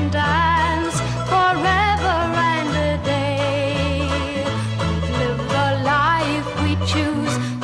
and dance forever and a day. Live the life we choose.